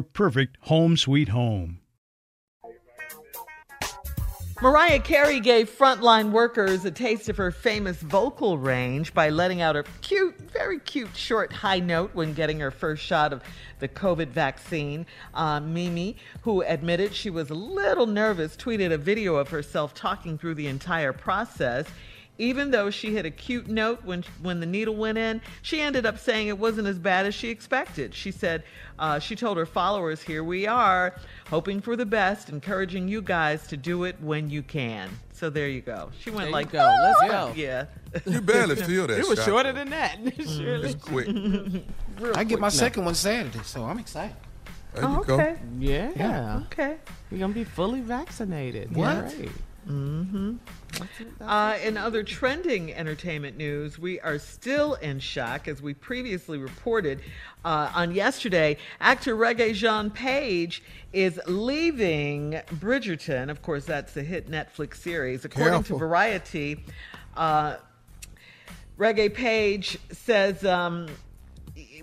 perfect home sweet home. Mariah Carey gave frontline workers a taste of her famous vocal range by letting out a cute, very cute short high note when getting her first shot of the COVID vaccine. Uh, Mimi, who admitted she was a little nervous, tweeted a video of herself talking through the entire process. Even though she hit a cute note when when the needle went in, she ended up saying it wasn't as bad as she expected. She said uh, she told her followers, "Here we are, hoping for the best, encouraging you guys to do it when you can." So there you go. She went There like, you go. Let's "Ah!" go. Yeah. You barely feel that It was shot, shorter though. than that. Surely. It's quick. There I get my quick. second one Saturday, so I'm excited. you Oh, go. okay. Yeah. Yeah. Okay. You're going to be fully vaccinated. What? Great. Uh, in other trending entertainment news, we are still in shock, as we previously reported uh, on yesterday. Actor Regé-Jean Page is leaving Bridgerton. Of course, that's the hit Netflix series. According Careful. to Variety, uh, Regé Page says. Um,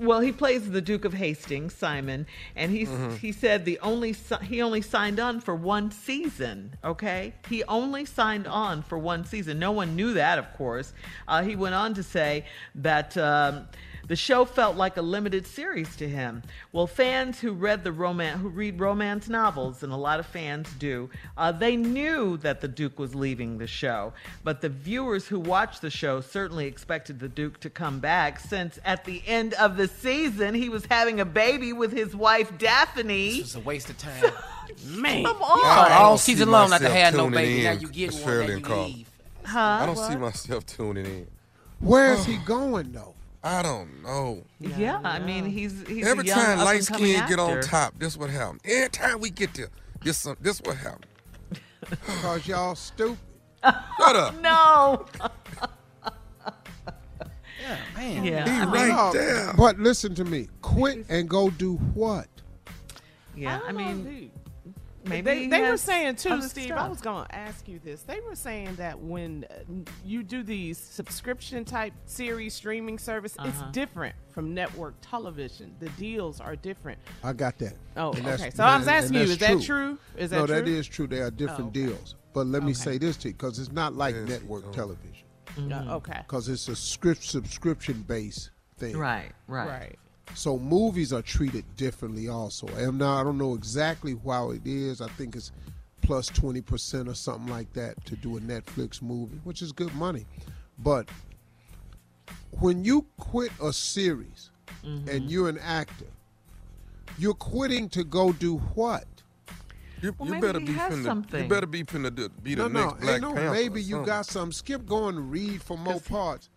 well, he plays the Duke of Hastings, Simon, and he's he said the only he only signed on for one season. Okay, he only signed on for one season. No one knew that, of course. Uh, he went on to say that. Um, the show felt like a limited series to him. Well, fans who read the romance, who read romance novels, and a lot of fans do, uh, they knew that the Duke was leaving the show. But the viewers who watched the show certainly expected the Duke to come back, since at the end of the season he was having a baby with his wife Daphne. It's a waste of time. Man. Come I- on, I all don't see season long not to have no tuning baby. Now you get for one, Shirley now you Carl. leave. huh? I don't see myself tuning in. Where is he going though? I don't know. Yeah, I mean he's he's Every young, time up light and coming skin get on top, this what happen. Every time we get there, this some- this what happen. Because y'all stupid. Shut up. No. Man. Yeah. He I mean, right No, there. But listen to me. Quit and go do what? yeah. I don't know, mean, dude. Maybe they, they were saying too, other Steve. I was going to ask you this. They were saying that when uh, you do these subscription type series streaming service, it's Uh-huh. different from network television. The deals are different. I got that. Oh, And okay. So I was asking you, that's is that true? Is that no, true? that is true. There are different Oh, okay. deals. But let me Okay. say this to you, because it's not like network television. Uh, okay. Because it's a script subscription based thing. Right, right. Right. So movies are treated differently also. And now I don't know exactly how it is. I think it's plus 20% or something like that to do a Netflix movie, which is good money. But when you quit a series mm-hmm. and you're an actor, you're quitting to go do what? You, Well, you better be has finna, something. You better be finna do- be the no, next no, Black no. Panther. Maybe you got some. Skip going read for more parts.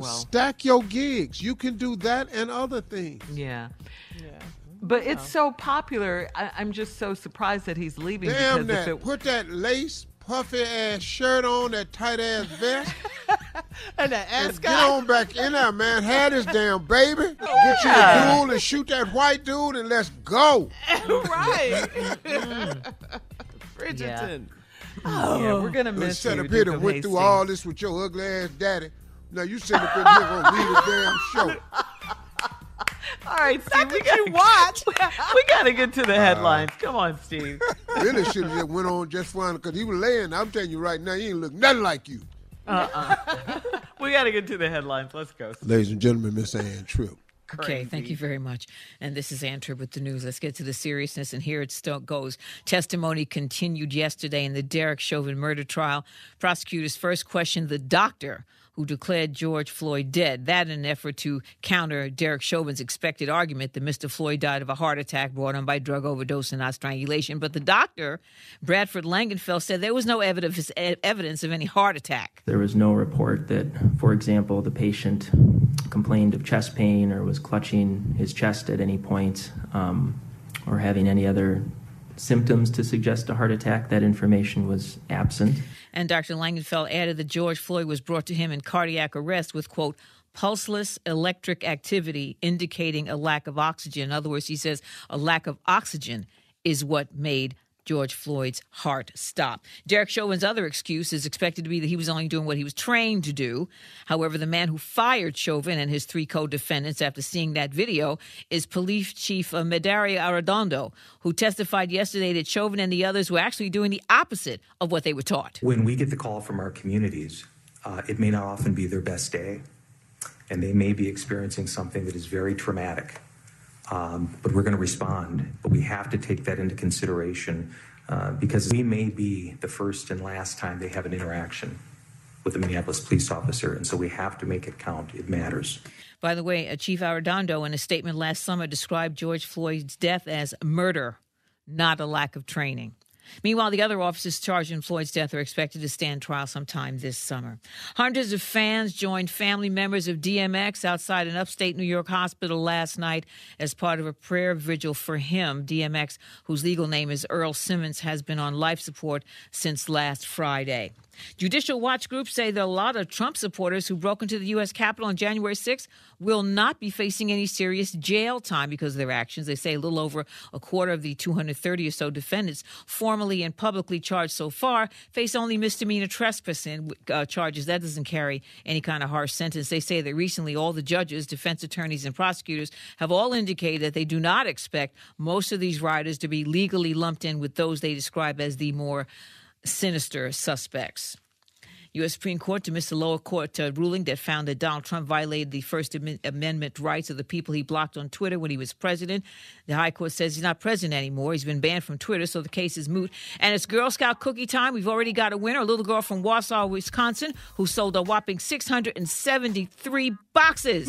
Well, Stack your gigs. You can do that and other things. yeah. Yeah. But it's so popular. I, I'm just so surprised that he's leaving Damn that! it Put that lace puffy ass shirt on, that tight ass vest, And the and ascot. get on back in there, man. Have this damn baby. Get you a duel and shoot that white dude, and let's go. right. Mm. Bridgerton. yeah, oh, we're gonna miss sat you, up here Duke went through all this with your ugly ass daddy. Now you sit up in here gonna read a damn show. All right, Steve, we Did gotta, watch? we gotta get to the headlines. Come on, Steve. Really should have just went on just fine because he was laying. I'm telling you right now, he ain't look nothing like you. Uh-uh. we gotta get to the headlines. Let's go. Steve. Ladies and gentlemen, Miss Ann Tripp. Okay, thank you very much. And this is Ann Tripp with the news. Let's get to the seriousness, and here it still goes. Testimony continued yesterday in the Derek Chauvin murder trial. Prosecutors first questioned the doctor who declared George Floyd dead. That in an effort to counter Derek Chauvin's expected argument that Mr. Floyd died of a heart attack brought on by drug overdose and not strangulation. But the doctor, Bradford Langenfeld, said there was no evidence of any heart attack. There was no report that, for example, the patient complained of chest pain or was clutching his chest at any point um, or having any other symptoms to suggest a heart attack. That information was absent. And Dr. Langenfeld added that George Floyd was brought to him in cardiac arrest with, quote, pulseless electric activity indicating a lack of oxygen. In other words, he says a lack of oxygen is what made George Floyd's heart stop. Derek Chauvin's other excuse is expected to be that he was only doing what he was trained to do. However, the man who fired Chauvin and his three co-defendants after seeing that video is Police Chief uh, Medaria Arradondo, who testified yesterday that Chauvin and the others were actually doing the opposite of what they were taught. When we get the call from our communities, uh, it may not often be their best day, and they may be experiencing something that is very traumatic. Um, but we're going to respond. But we have to take that into consideration uh, because we may be the first and last time they have an interaction with a Minneapolis police officer, and so we have to make it count. It matters. By the way, uh, Chief Arradondo, in a statement last summer, described George Floyd's death as murder, not a lack of training. Meanwhile, the other officers charged in Floyd's death are expected to stand trial sometime this summer. Hundreds of fans joined family members of DMX outside an upstate New York hospital last night as part of a prayer vigil for him. DMX, whose legal name is Earl Simmons, has been on life support since last Friday. Judicial Watch groups say that a lot of Trump supporters who broke into the U.S. Capitol on January 6th will not be facing any serious jail time because of their actions. They say a little over a quarter of the 230 or so defendants formally and publicly charged so far face only misdemeanor trespassing uh, charges. That doesn't carry any kind of harsh sentence. They say that recently all the judges, defense attorneys, and prosecutors have all indicated that they do not expect most of these riders to be legally lumped in with those they describe as the more sinister suspects. U.S. Supreme Court to miss the lower court uh, ruling that found that Donald Trump violated the First Amendment rights of the people he blocked on Twitter when he was president. The High Court says he's not president anymore. He's been banned from Twitter, so the case is moot. And it's Girl Scout cookie time. We've already got a winner, a little girl from Wausau, Wisconsin, who sold a whopping 673 boxes.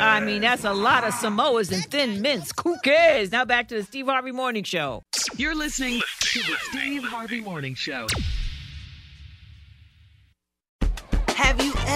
I mean, that's a lot of Samoas and thin mints. Cookies. Now back to the Steve Harvey Morning Show. You're listening to the Steve Harvey Morning Show.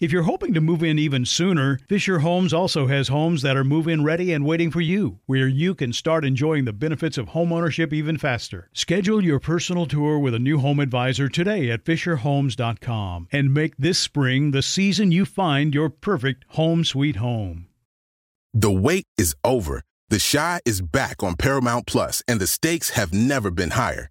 If you're hoping to move in even sooner, Fisher Homes also has homes that are move in ready and waiting for you, where you can start enjoying the benefits of homeownership even faster. Schedule your personal tour with a new home advisor today at FisherHomes.com and make this spring the season you find your perfect home sweet home. The wait is over. The Chi is back on Paramount Plus, and the stakes have never been higher.